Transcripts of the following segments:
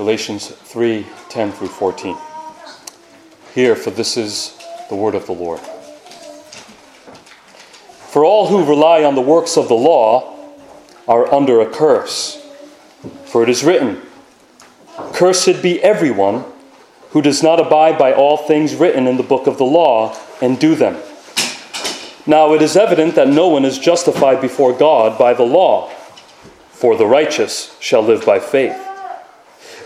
Galatians 3 10 through 14. Hear, for this is the word of the Lord. For all who rely on the works of the law are under a curse. For it is written, Cursed be everyone who does not abide by all things written in the book of the law and do them. Now it is evident that no one is justified before God by the law, for the righteous shall live by faith.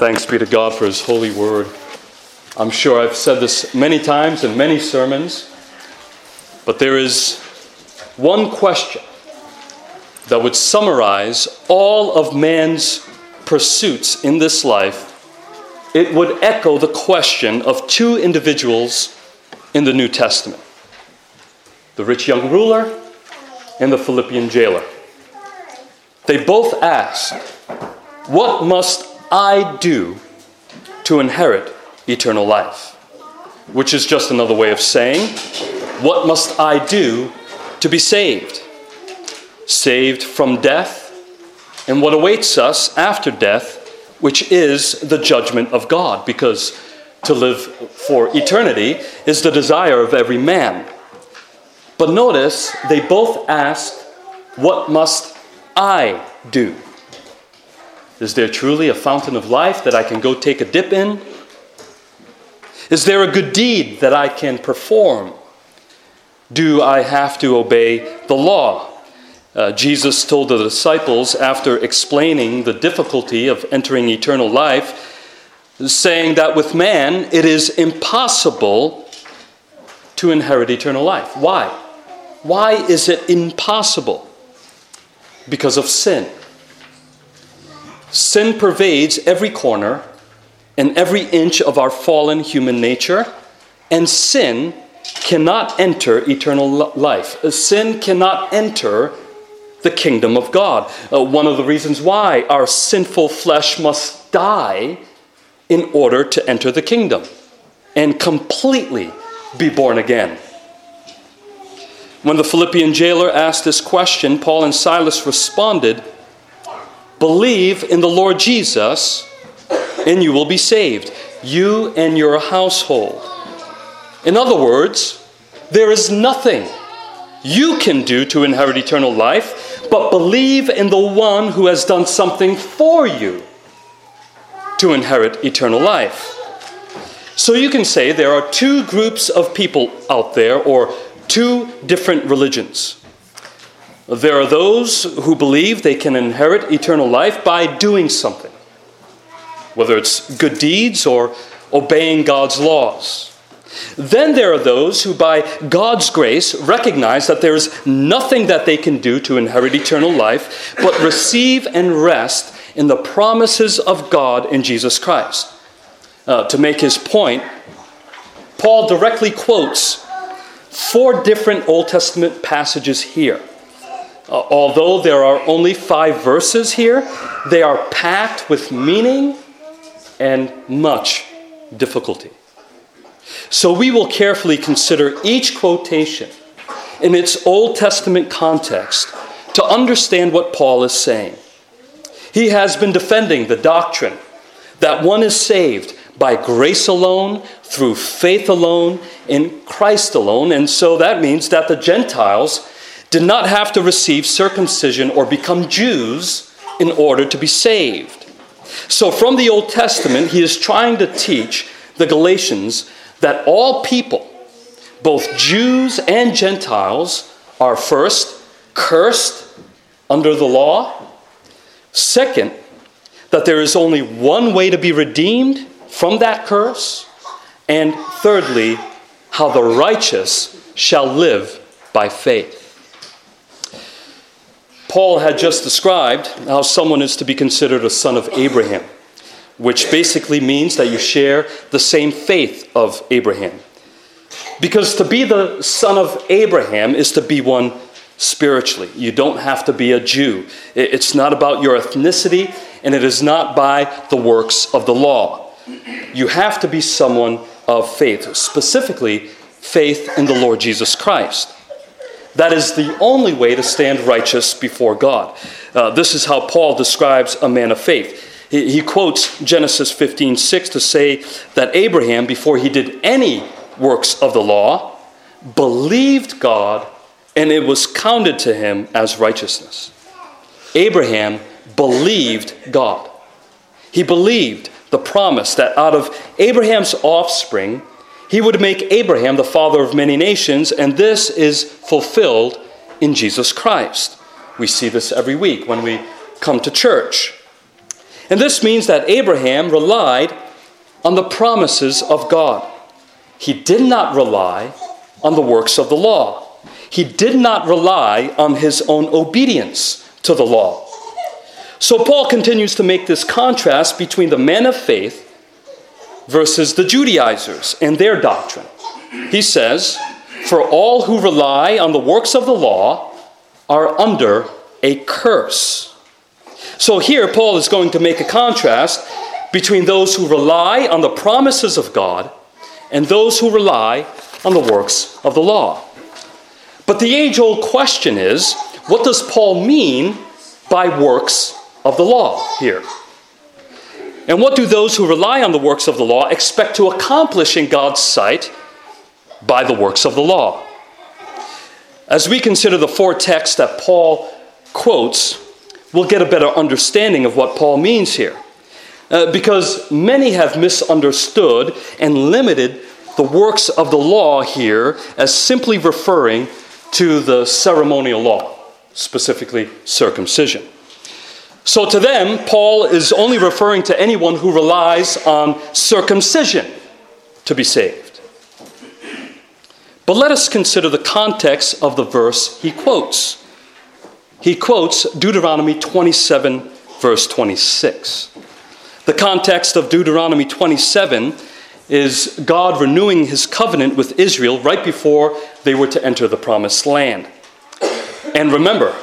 Thanks be to God for His holy word. I'm sure I've said this many times in many sermons, but there is one question that would summarize all of man's pursuits in this life, it would echo the question of two individuals in the New Testament the rich young ruler and the Philippian jailer. They both asked, What must I do to inherit eternal life? Which is just another way of saying, What must I do to be saved? Saved from death and what awaits us after death, which is the judgment of God, because to live for eternity is the desire of every man. But notice they both ask, What must I do? Is there truly a fountain of life that I can go take a dip in? Is there a good deed that I can perform? Do I have to obey the law? Uh, Jesus told the disciples after explaining the difficulty of entering eternal life, saying that with man it is impossible to inherit eternal life. Why? Why is it impossible? Because of sin. Sin pervades every corner and every inch of our fallen human nature, and sin cannot enter eternal life. Sin cannot enter the kingdom of God. Uh, one of the reasons why our sinful flesh must die in order to enter the kingdom and completely be born again. When the Philippian jailer asked this question, Paul and Silas responded, Believe in the Lord Jesus, and you will be saved, you and your household. In other words, there is nothing you can do to inherit eternal life, but believe in the one who has done something for you to inherit eternal life. So you can say there are two groups of people out there, or two different religions. There are those who believe they can inherit eternal life by doing something, whether it's good deeds or obeying God's laws. Then there are those who, by God's grace, recognize that there is nothing that they can do to inherit eternal life, but receive and rest in the promises of God in Jesus Christ. Uh, to make his point, Paul directly quotes four different Old Testament passages here. Uh, although there are only five verses here, they are packed with meaning and much difficulty. So we will carefully consider each quotation in its Old Testament context to understand what Paul is saying. He has been defending the doctrine that one is saved by grace alone, through faith alone, in Christ alone. And so that means that the Gentiles did not have to receive circumcision or become Jews in order to be saved. So, from the Old Testament, he is trying to teach the Galatians that all people, both Jews and Gentiles, are first cursed under the law, second, that there is only one way to be redeemed from that curse, and thirdly, how the righteous shall live by faith. Paul had just described how someone is to be considered a son of Abraham which basically means that you share the same faith of Abraham. Because to be the son of Abraham is to be one spiritually. You don't have to be a Jew. It's not about your ethnicity, and it is not by the works of the law. You have to be someone of faith, specifically, faith in the Lord Jesus Christ. That is the only way to stand righteous before God. Uh, this is how Paul describes a man of faith. He, he quotes Genesis 15 6 to say that Abraham, before he did any works of the law, believed God and it was counted to him as righteousness. Abraham believed God. He believed the promise that out of Abraham's offspring, he would make Abraham the father of many nations, and this is fulfilled in Jesus Christ. We see this every week when we come to church. And this means that Abraham relied on the promises of God. He did not rely on the works of the law. He did not rely on his own obedience to the law. So Paul continues to make this contrast between the man of faith versus the Judaizers and their doctrine. He says, For all who rely on the works of the law are under a curse. So here, Paul is going to make a contrast between those who rely on the promises of God and those who rely on the works of the law. But the age old question is what does Paul mean by works of the law here? And what do those who rely on the works of the law expect to accomplish in God's sight by the works of the law? As we consider the four texts that Paul quotes, we'll get a better understanding of what Paul means here. Uh, because many have misunderstood and limited the works of the law here as simply referring to the ceremonial law, specifically circumcision. So to them, Paul is only referring to anyone who relies on circumcision to be saved. But let us consider the context of the verse he quotes. He quotes Deuteronomy 27, verse 26. The context of Deuteronomy 27 is God renewing his covenant with Israel right before they were to enter the promised land. And remember,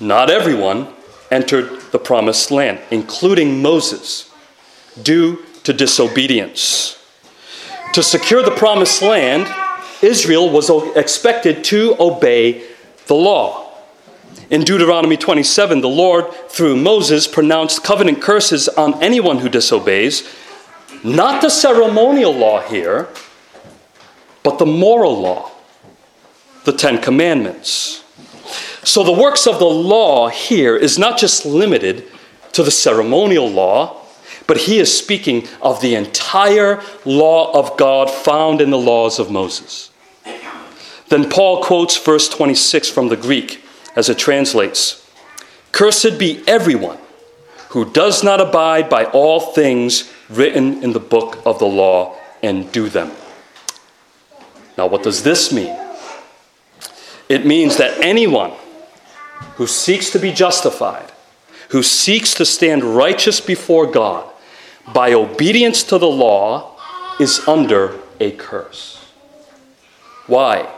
not everyone entered the promised land, including Moses, due to disobedience. To secure the promised land, Israel was expected to obey the law. In Deuteronomy 27, the Lord, through Moses, pronounced covenant curses on anyone who disobeys, not the ceremonial law here, but the moral law, the Ten Commandments. So the works of the law here is not just limited to the ceremonial law, but he is speaking of the entire law of God found in the laws of Moses. Then Paul quotes verse 26 from the Greek as it translates Cursed be everyone who does not abide by all things written in the book of the law and do them. Now, what does this mean? It means that anyone who seeks to be justified, who seeks to stand righteous before God by obedience to the law, is under a curse. Why?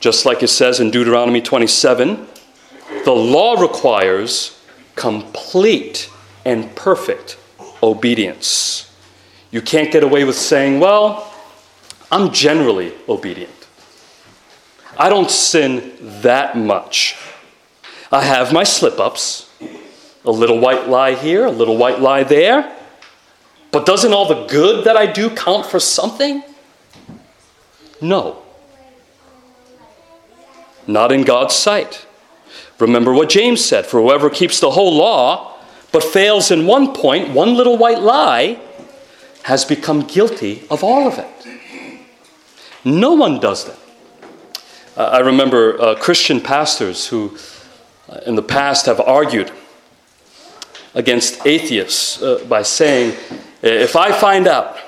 Just like it says in Deuteronomy 27, the law requires complete and perfect obedience. You can't get away with saying, well, I'm generally obedient. I don't sin that much. I have my slip ups, a little white lie here, a little white lie there. But doesn't all the good that I do count for something? No. Not in God's sight. Remember what James said for whoever keeps the whole law but fails in one point, one little white lie, has become guilty of all of it. No one does that. I remember uh, Christian pastors who, uh, in the past, have argued against atheists uh, by saying, if I find out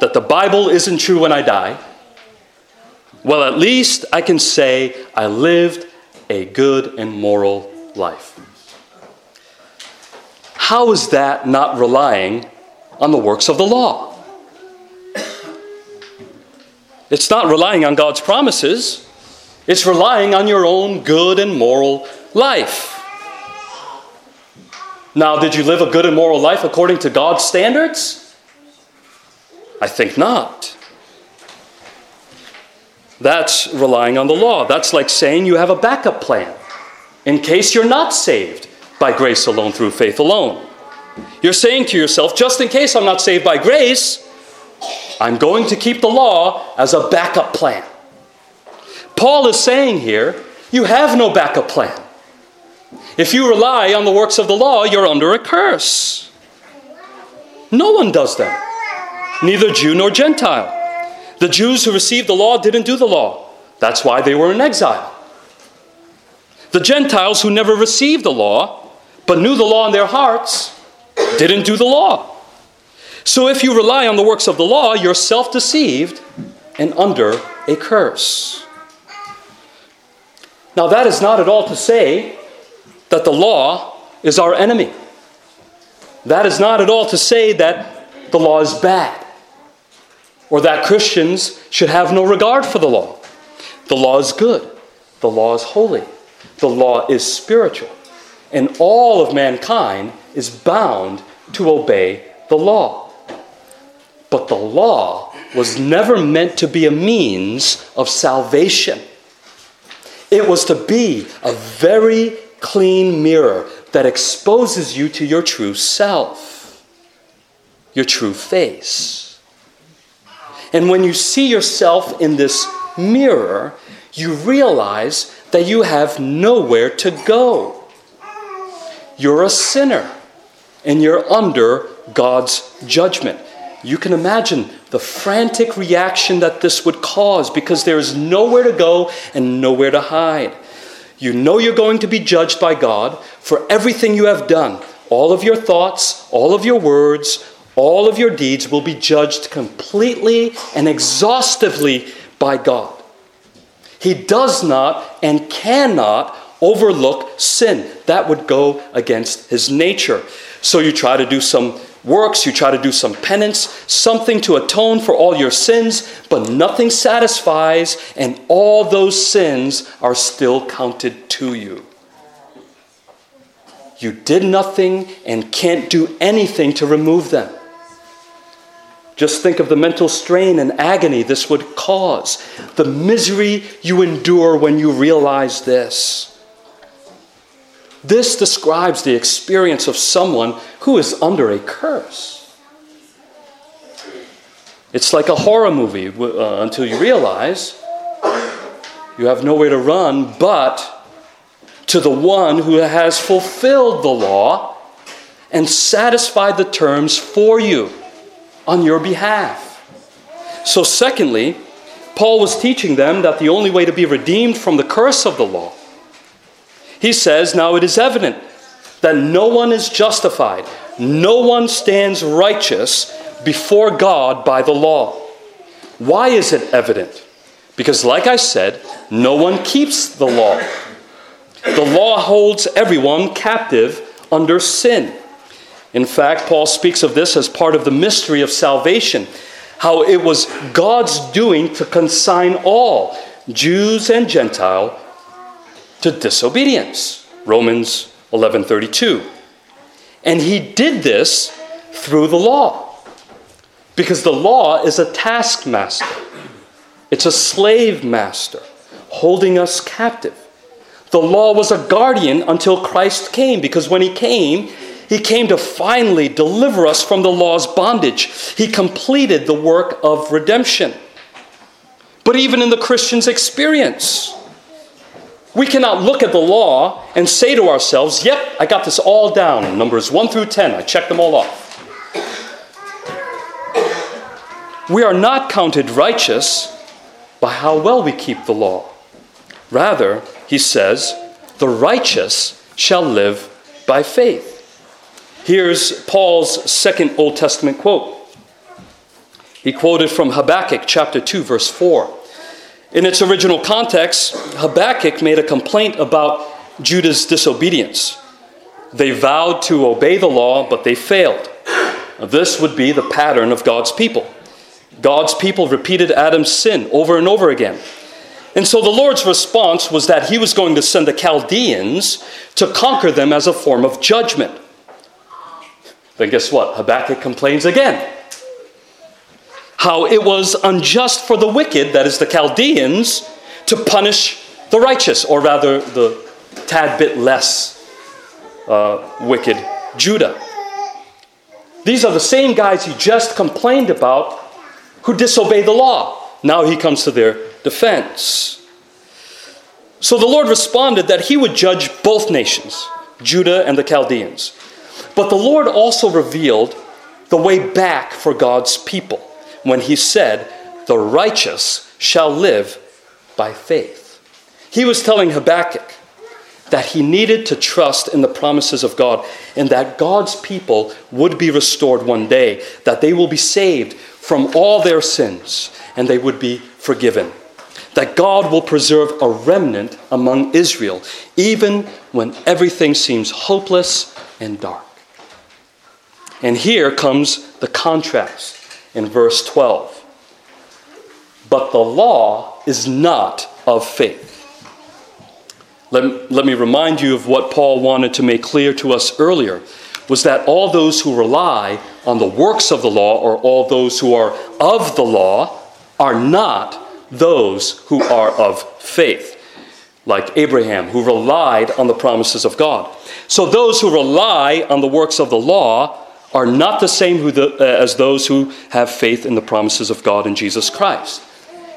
that the Bible isn't true when I die, well, at least I can say I lived a good and moral life. How is that not relying on the works of the law? It's not relying on God's promises, it's relying on your own good and moral life. Now, did you live a good and moral life according to God's standards? I think not. That's relying on the law. That's like saying you have a backup plan in case you're not saved by grace alone through faith alone. You're saying to yourself, just in case I'm not saved by grace, I'm going to keep the law as a backup plan. Paul is saying here, you have no backup plan. If you rely on the works of the law, you're under a curse. No one does that, neither Jew nor Gentile. The Jews who received the law didn't do the law. That's why they were in exile. The Gentiles who never received the law, but knew the law in their hearts, didn't do the law. So if you rely on the works of the law, you're self deceived and under a curse. Now, that is not at all to say that the law is our enemy. That is not at all to say that the law is bad or that Christians should have no regard for the law. The law is good, the law is holy, the law is spiritual, and all of mankind is bound to obey the law. But the law was never meant to be a means of salvation. It was to be a very clean mirror that exposes you to your true self, your true face. And when you see yourself in this mirror, you realize that you have nowhere to go. You're a sinner and you're under God's judgment. You can imagine the frantic reaction that this would cause because there is nowhere to go and nowhere to hide. You know you're going to be judged by God for everything you have done. All of your thoughts, all of your words, all of your deeds will be judged completely and exhaustively by God. He does not and cannot overlook sin. That would go against his nature. So you try to do some works, you try to do some penance, something to atone for all your sins, but nothing satisfies, and all those sins are still counted to you. You did nothing and can't do anything to remove them. Just think of the mental strain and agony this would cause, the misery you endure when you realize this. This describes the experience of someone who is under a curse. It's like a horror movie uh, until you realize you have nowhere to run but to the one who has fulfilled the law and satisfied the terms for you on your behalf. So, secondly, Paul was teaching them that the only way to be redeemed from the curse of the law he says, Now it is evident that no one is justified, no one stands righteous before God by the law. Why is it evident? Because, like I said, no one keeps the law. The law holds everyone captive under sin. In fact, Paul speaks of this as part of the mystery of salvation, how it was God's doing to consign all, Jews and Gentile, to disobedience. Romans 11:32. And he did this through the law. Because the law is a taskmaster. It's a slave master holding us captive. The law was a guardian until Christ came because when he came, he came to finally deliver us from the law's bondage. He completed the work of redemption. But even in the Christian's experience, we cannot look at the law and say to ourselves, Yep, I got this all down. Numbers 1 through 10, I checked them all off. We are not counted righteous by how well we keep the law. Rather, he says, the righteous shall live by faith. Here's Paul's second Old Testament quote. He quoted from Habakkuk chapter 2, verse 4. In its original context, Habakkuk made a complaint about Judah's disobedience. They vowed to obey the law, but they failed. This would be the pattern of God's people. God's people repeated Adam's sin over and over again. And so the Lord's response was that he was going to send the Chaldeans to conquer them as a form of judgment. Then guess what? Habakkuk complains again. How it was unjust for the wicked, that is the Chaldeans, to punish the righteous, or rather the tad bit less uh, wicked Judah. These are the same guys he just complained about who disobey the law. Now he comes to their defense. So the Lord responded that he would judge both nations, Judah and the Chaldeans. But the Lord also revealed the way back for God's people when he said, The righteous shall live by faith. He was telling Habakkuk that he needed to trust in the promises of God and that God's people would be restored one day, that they will be saved from all their sins and they would be forgiven. That God will preserve a remnant among Israel, even when everything seems hopeless and dark. And here comes the contrast in verse 12. But the law is not of faith. Let, let me remind you of what Paul wanted to make clear to us earlier was that all those who rely on the works of the law or all those who are of the law are not those who are of faith, like Abraham, who relied on the promises of God. So those who rely on the works of the law are not the same the, uh, as those who have faith in the promises of God in Jesus Christ.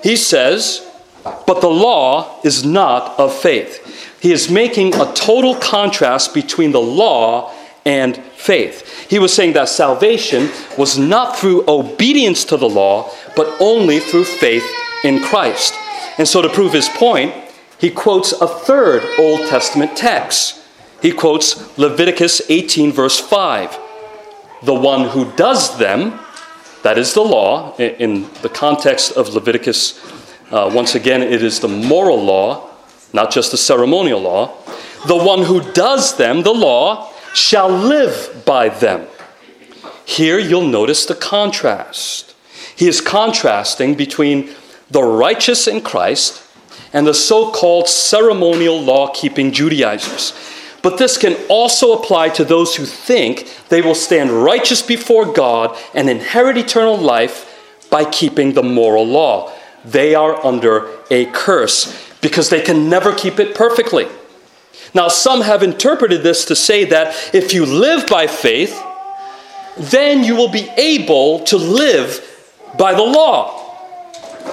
He says, but the law is not of faith. He is making a total contrast between the law and faith. He was saying that salvation was not through obedience to the law, but only through faith in Christ. And so, to prove his point, he quotes a third Old Testament text. He quotes Leviticus 18, verse 5. The one who does them, that is the law, in the context of Leviticus uh, once again, it is the moral law, not just the ceremonial law. The one who does them, the law, shall live by them. Here you'll notice the contrast. He is contrasting between the righteous in Christ and the so called ceremonial law keeping Judaizers. But this can also apply to those who think they will stand righteous before God and inherit eternal life by keeping the moral law they are under a curse because they can never keep it perfectly. Now, some have interpreted this to say that if you live by faith, then you will be able to live by the law.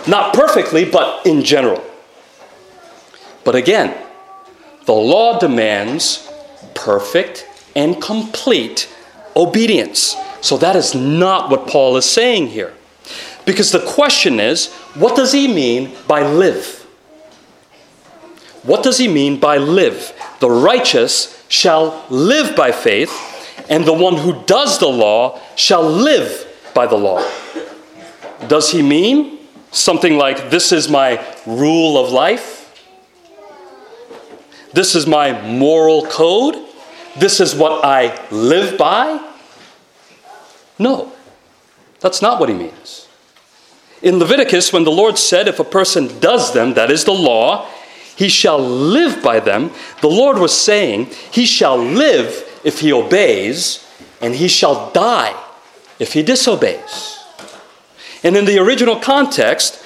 Not perfectly, but in general. But again, the law demands perfect and complete obedience. So that is not what Paul is saying here. Because the question is, what does he mean by live? What does he mean by live? The righteous shall live by faith, and the one who does the law shall live by the law. Does he mean something like, This is my rule of life? This is my moral code? This is what I live by? No, that's not what he means. In Leviticus, when the Lord said, If a person does them, that is the law, he shall live by them, the Lord was saying, He shall live if he obeys, and he shall die if he disobeys. And in the original context,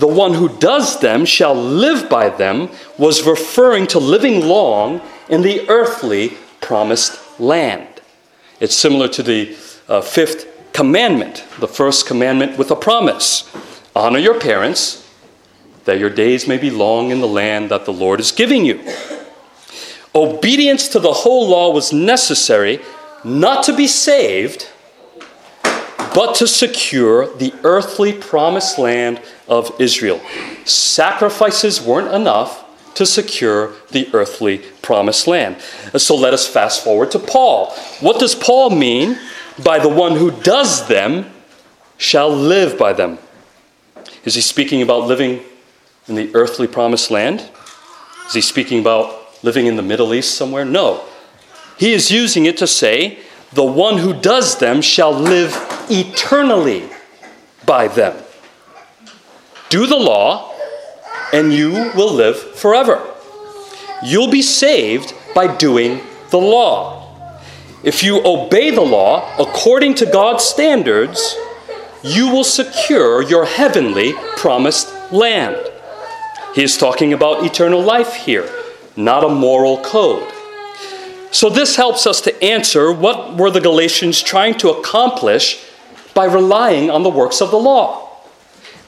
the one who does them shall live by them was referring to living long in the earthly promised land. It's similar to the uh, fifth commandment, the first commandment with a promise honor your parents, that your days may be long in the land that the Lord is giving you. Obedience to the whole law was necessary not to be saved, but to secure the earthly promised land of Israel. Sacrifices weren't enough to secure the earthly promised land. So let us fast forward to Paul. What does Paul mean by the one who does them shall live by them. Is he speaking about living in the earthly promised land? Is he speaking about living in the Middle East somewhere? No. he is using it to say, the one who does them shall live eternally by them. Do the law, and you will live forever. You'll be saved by doing the law. If you obey the law according to God's standards, you will secure your heavenly promised land. He is talking about eternal life here, not a moral code. So, this helps us to answer what were the Galatians trying to accomplish by relying on the works of the law.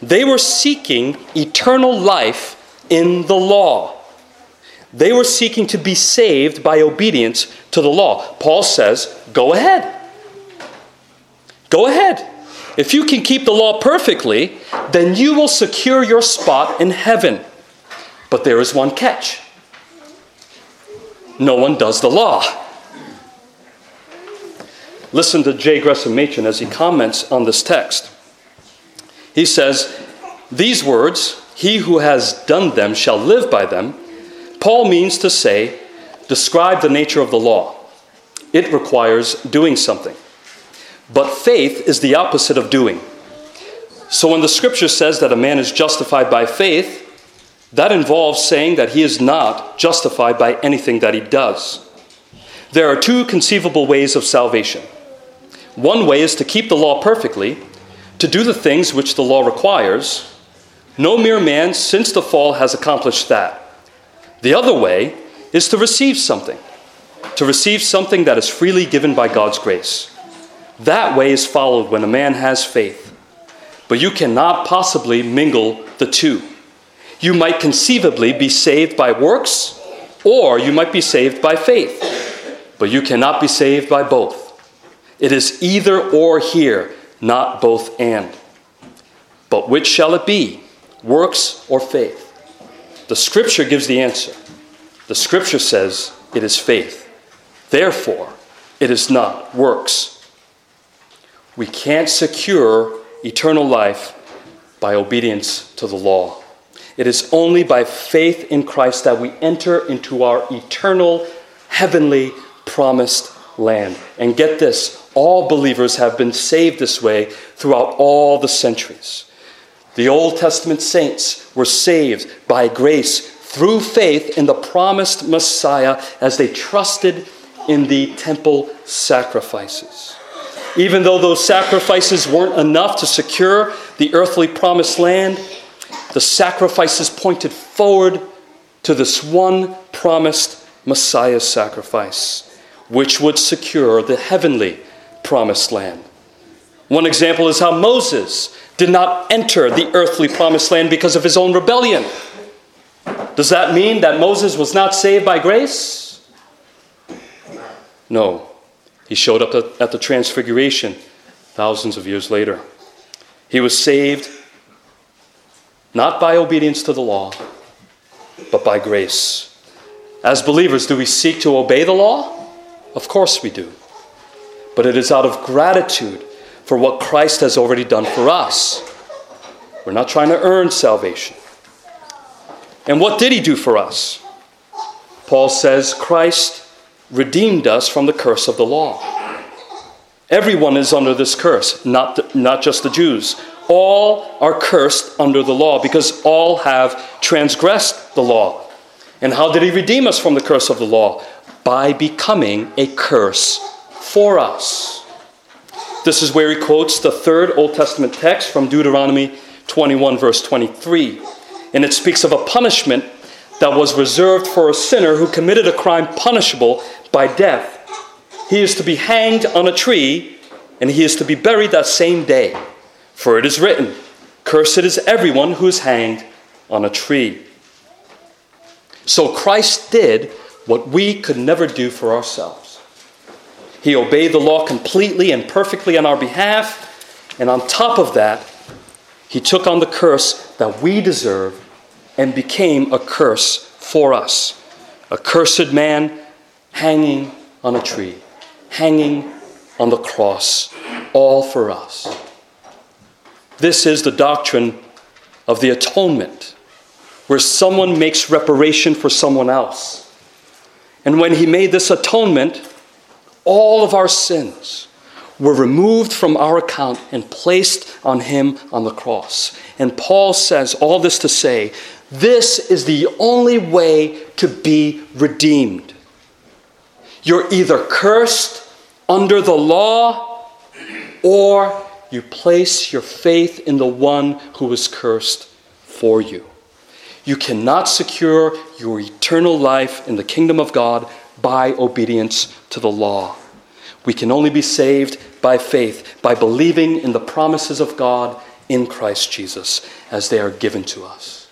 They were seeking eternal life in the law. They were seeking to be saved by obedience to the law. Paul says, Go ahead. Go ahead. If you can keep the law perfectly, then you will secure your spot in heaven. But there is one catch no one does the law. Listen to J. Gresham Machen as he comments on this text. He says, These words, he who has done them shall live by them, Paul means to say, describe the nature of the law. It requires doing something. But faith is the opposite of doing. So when the scripture says that a man is justified by faith, that involves saying that he is not justified by anything that he does. There are two conceivable ways of salvation. One way is to keep the law perfectly, to do the things which the law requires. No mere man since the fall has accomplished that. The other way is to receive something, to receive something that is freely given by God's grace. That way is followed when a man has faith. But you cannot possibly mingle the two. You might conceivably be saved by works, or you might be saved by faith. But you cannot be saved by both. It is either or here, not both and. But which shall it be, works or faith? The scripture gives the answer. The scripture says it is faith. Therefore, it is not works. We can't secure eternal life by obedience to the law. It is only by faith in Christ that we enter into our eternal, heavenly, promised land. And get this all believers have been saved this way throughout all the centuries. The Old Testament saints were saved by grace through faith in the promised Messiah as they trusted in the temple sacrifices. Even though those sacrifices weren't enough to secure the earthly promised land, the sacrifices pointed forward to this one promised Messiah sacrifice, which would secure the heavenly promised land. One example is how Moses did not enter the earthly promised land because of his own rebellion. Does that mean that Moses was not saved by grace? No. He showed up at the Transfiguration thousands of years later. He was saved not by obedience to the law, but by grace. As believers, do we seek to obey the law? Of course we do. But it is out of gratitude for what Christ has already done for us. We're not trying to earn salvation. And what did he do for us? Paul says Christ redeemed us from the curse of the law. Everyone is under this curse, not, the, not just the Jews. All are cursed under the law because all have transgressed the law. And how did he redeem us from the curse of the law? By becoming a curse for us. This is where he quotes the third Old Testament text from Deuteronomy 21, verse 23. And it speaks of a punishment that was reserved for a sinner who committed a crime punishable by death. He is to be hanged on a tree and he is to be buried that same day. For it is written, Cursed is everyone who is hanged on a tree. So Christ did what we could never do for ourselves. He obeyed the law completely and perfectly on our behalf, and on top of that, he took on the curse that we deserve and became a curse for us. A cursed man hanging on a tree, hanging on the cross, all for us. This is the doctrine of the atonement, where someone makes reparation for someone else. And when he made this atonement, all of our sins were removed from our account and placed on him on the cross. And Paul says all this to say this is the only way to be redeemed. You're either cursed under the law or you place your faith in the one who was cursed for you. You cannot secure your eternal life in the kingdom of God by obedience to the law. We can only be saved by faith, by believing in the promises of God in Christ Jesus as they are given to us.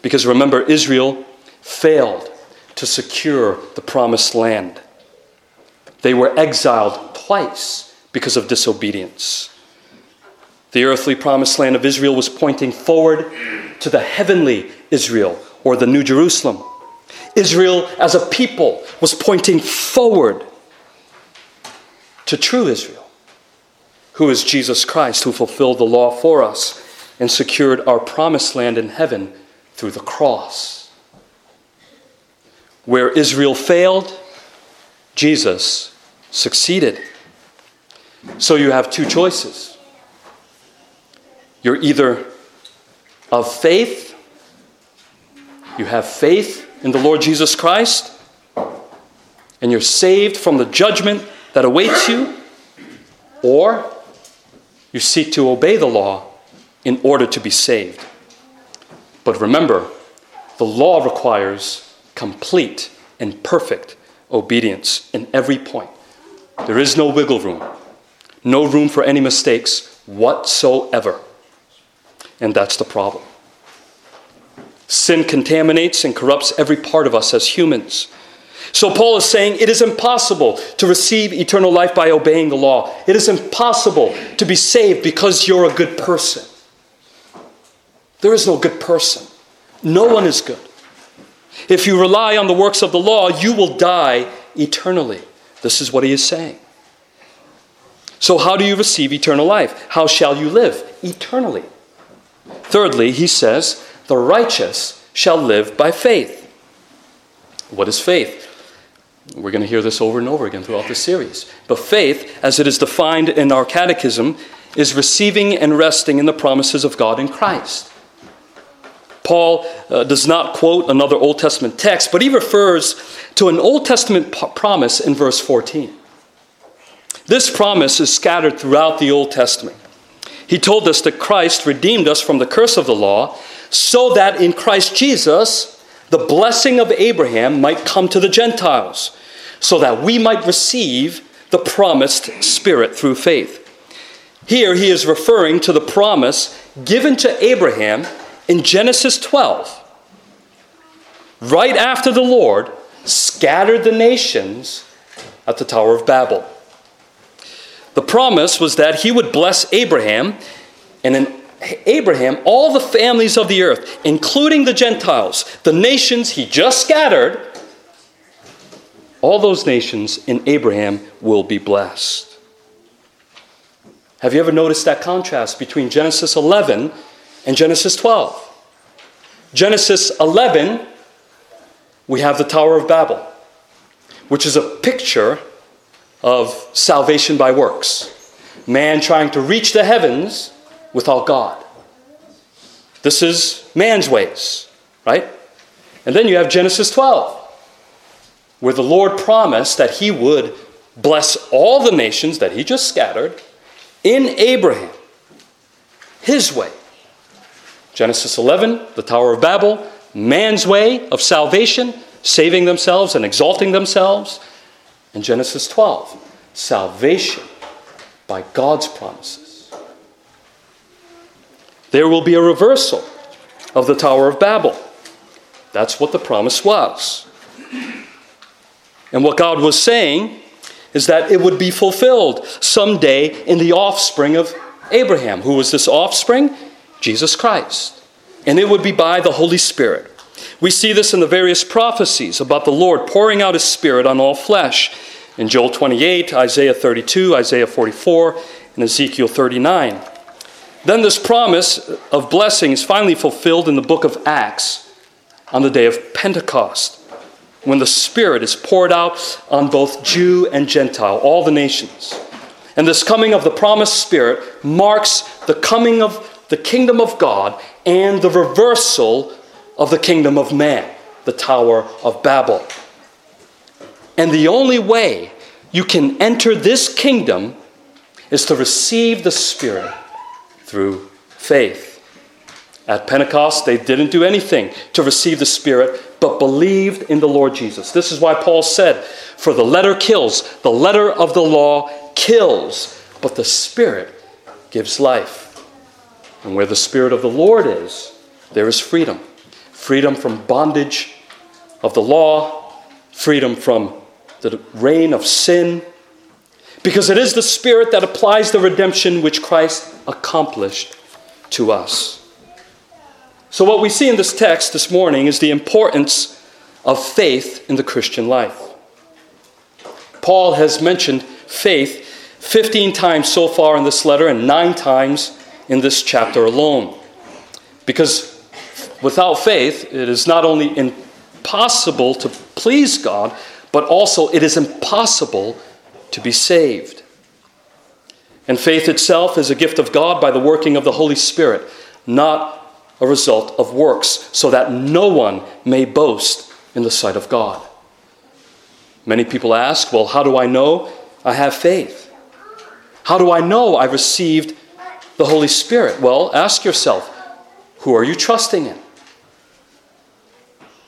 Because remember, Israel failed to secure the promised land. They were exiled twice because of disobedience. The earthly promised land of Israel was pointing forward to the heavenly Israel or the New Jerusalem. Israel as a people was pointing forward to true Israel, who is Jesus Christ, who fulfilled the law for us and secured our promised land in heaven through the cross. Where Israel failed, Jesus succeeded. So you have two choices. You're either of faith, you have faith in the Lord Jesus Christ, and you're saved from the judgment that awaits you, or you seek to obey the law in order to be saved. But remember, the law requires complete and perfect obedience in every point. There is no wiggle room, no room for any mistakes whatsoever. And that's the problem. Sin contaminates and corrupts every part of us as humans. So Paul is saying it is impossible to receive eternal life by obeying the law. It is impossible to be saved because you're a good person. There is no good person. No one is good. If you rely on the works of the law, you will die eternally. This is what he is saying. So, how do you receive eternal life? How shall you live eternally? Thirdly, he says, the righteous shall live by faith. What is faith? We're going to hear this over and over again throughout this series. But faith, as it is defined in our catechism, is receiving and resting in the promises of God in Christ. Paul uh, does not quote another Old Testament text, but he refers to an Old Testament p- promise in verse 14. This promise is scattered throughout the Old Testament. He told us that Christ redeemed us from the curse of the law so that in Christ Jesus, the blessing of Abraham might come to the Gentiles, so that we might receive the promised Spirit through faith. Here he is referring to the promise given to Abraham in Genesis 12. Right after the Lord scattered the nations at the Tower of Babel. The promise was that he would bless Abraham, and in Abraham all the families of the earth, including the Gentiles, the nations he just scattered, all those nations in Abraham will be blessed. Have you ever noticed that contrast between Genesis 11 and Genesis 12? Genesis 11, we have the Tower of Babel, which is a picture of salvation by works. Man trying to reach the heavens without God. This is man's ways, right? And then you have Genesis 12, where the Lord promised that he would bless all the nations that he just scattered in Abraham, his way. Genesis 11, the Tower of Babel, man's way of salvation, saving themselves and exalting themselves. And Genesis 12, salvation by God's promises there will be a reversal of the Tower of Babel. That's what the promise was. And what God was saying is that it would be fulfilled someday in the offspring of Abraham. Who was this offspring? Jesus Christ. And it would be by the Holy Spirit. We see this in the various prophecies about the Lord pouring out his Spirit on all flesh. In Joel 28, Isaiah 32, Isaiah 44, and Ezekiel 39. Then this promise of blessing is finally fulfilled in the book of Acts on the day of Pentecost, when the Spirit is poured out on both Jew and Gentile, all the nations. And this coming of the promised Spirit marks the coming of the kingdom of God and the reversal of the kingdom of man, the Tower of Babel. And the only way you can enter this kingdom is to receive the Spirit through faith. At Pentecost, they didn't do anything to receive the Spirit, but believed in the Lord Jesus. This is why Paul said, For the letter kills, the letter of the law kills, but the Spirit gives life. And where the Spirit of the Lord is, there is freedom freedom from bondage of the law, freedom from the reign of sin, because it is the Spirit that applies the redemption which Christ accomplished to us. So, what we see in this text this morning is the importance of faith in the Christian life. Paul has mentioned faith 15 times so far in this letter and nine times in this chapter alone. Because without faith, it is not only impossible to please God, but also it is impossible to be saved. And faith itself is a gift of God by the working of the Holy Spirit, not a result of works, so that no one may boast in the sight of God. Many people ask, well, how do I know I have faith? How do I know I received the Holy Spirit? Well, ask yourself, who are you trusting in?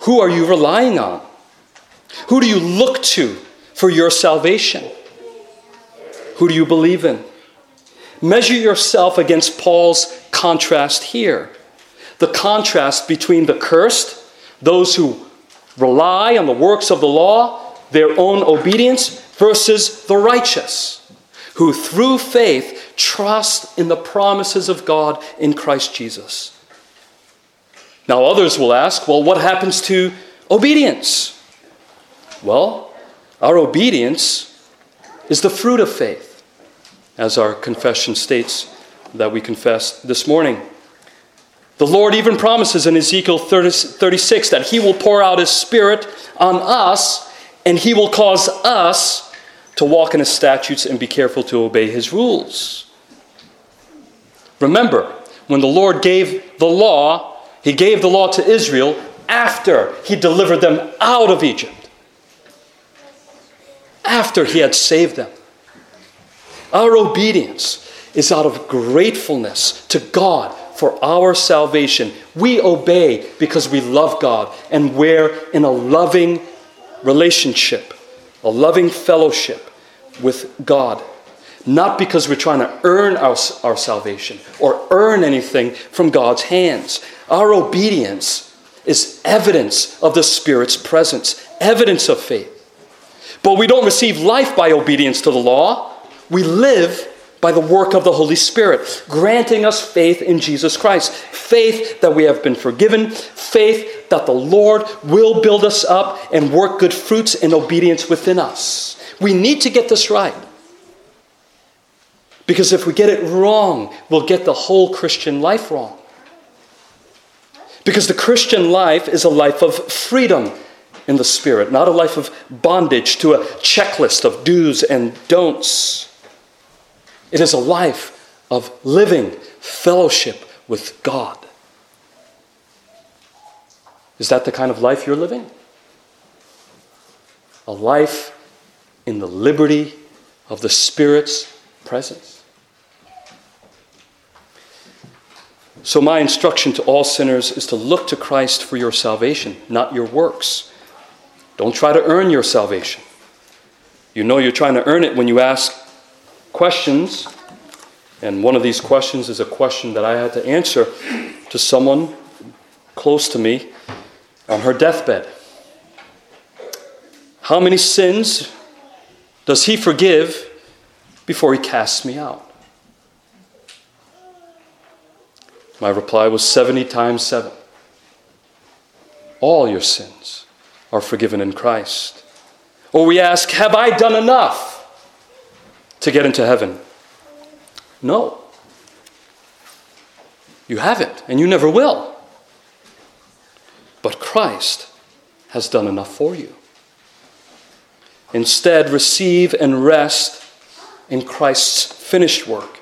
Who are you relying on? Who do you look to for your salvation? Who do you believe in? Measure yourself against Paul's contrast here the contrast between the cursed, those who rely on the works of the law, their own obedience, versus the righteous, who through faith trust in the promises of God in Christ Jesus. Now, others will ask, well, what happens to obedience? Well, our obedience is the fruit of faith, as our confession states that we confess this morning. The Lord even promises in Ezekiel 30, 36 that He will pour out His Spirit on us and He will cause us to walk in His statutes and be careful to obey His rules. Remember, when the Lord gave the law, He gave the law to Israel after He delivered them out of Egypt, after He had saved them. Our obedience is out of gratefulness to God for our salvation. We obey because we love God and we're in a loving relationship, a loving fellowship with God. Not because we're trying to earn our, our salvation or earn anything from God's hands. Our obedience is evidence of the Spirit's presence, evidence of faith. But we don't receive life by obedience to the law. We live by the work of the Holy Spirit, granting us faith in Jesus Christ. Faith that we have been forgiven, faith that the Lord will build us up and work good fruits in obedience within us. We need to get this right. Because if we get it wrong, we'll get the whole Christian life wrong. Because the Christian life is a life of freedom in the Spirit, not a life of bondage to a checklist of do's and don'ts. It is a life of living fellowship with God. Is that the kind of life you're living? A life in the liberty of the Spirit's presence. So, my instruction to all sinners is to look to Christ for your salvation, not your works. Don't try to earn your salvation. You know you're trying to earn it when you ask questions. And one of these questions is a question that I had to answer to someone close to me on her deathbed. How many sins does he forgive before he casts me out? My reply was 70 times 7. All your sins are forgiven in Christ. Or we ask, Have I done enough? to get into heaven? No. You haven't, and you never will. But Christ has done enough for you. Instead, receive and rest in Christ's finished work.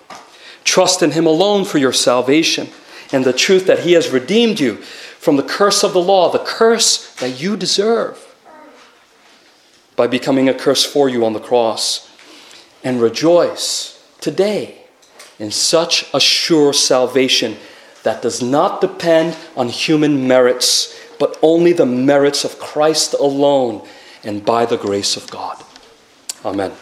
Trust in Him alone for your salvation and the truth that He has redeemed you from the curse of the law, the curse that you deserve, by becoming a curse for you on the cross. And rejoice today in such a sure salvation that does not depend on human merits, but only the merits of Christ alone and by the grace of God. Amen.